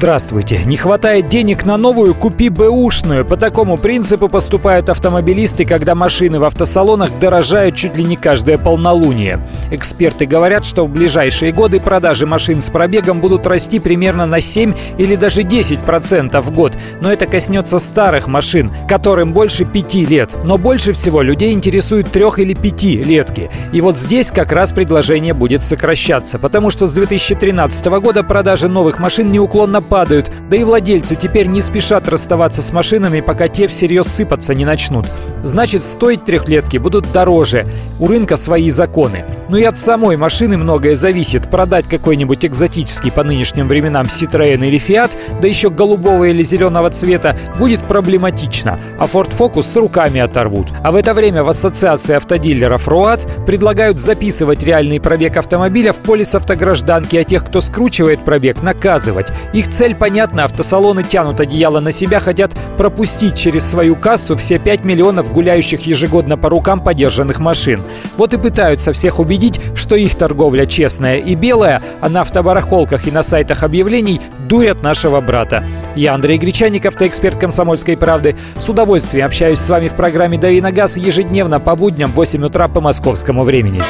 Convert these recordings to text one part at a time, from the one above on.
Здравствуйте. Не хватает денег на новую, купи бэушную. По такому принципу поступают автомобилисты, когда машины в автосалонах дорожают чуть ли не каждое полнолуние. Эксперты говорят, что в ближайшие годы продажи машин с пробегом будут расти примерно на 7 или даже 10% в год. Но это коснется старых машин, которым больше 5 лет. Но больше всего людей интересуют трех или пяти летки. И вот здесь как раз предложение будет сокращаться, потому что с 2013 года продажи новых машин неуклонно падают, да и владельцы теперь не спешат расставаться с машинами, пока те всерьез сыпаться не начнут. Значит, стоить трехлетки будут дороже. У рынка свои законы. Но и от самой машины многое зависит. Продать какой-нибудь экзотический по нынешним временам Citroёn или Fiat, да еще голубого или зеленого цвета, будет проблематично. А Ford Focus с руками оторвут. А в это время в Ассоциации автодилеров РОАД предлагают записывать реальный пробег автомобиля в полис автогражданки, а тех, кто скручивает пробег, наказывать. Их цель понятна, автосалоны тянут одеяло на себя, хотят пропустить через свою кассу все 5 гуляющих ежегодно по рукам подержанных машин. Вот и пытаются всех убедить, что их торговля честная и белая, а на автобарахолках и на сайтах объявлений дурят нашего брата. Я Андрей Гречаник, автоэксперт «Комсомольской правды». С удовольствием общаюсь с вами в программе «Дави на газ» ежедневно по будням в 8 утра по московскому времени.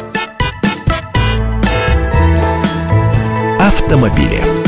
Автомобили.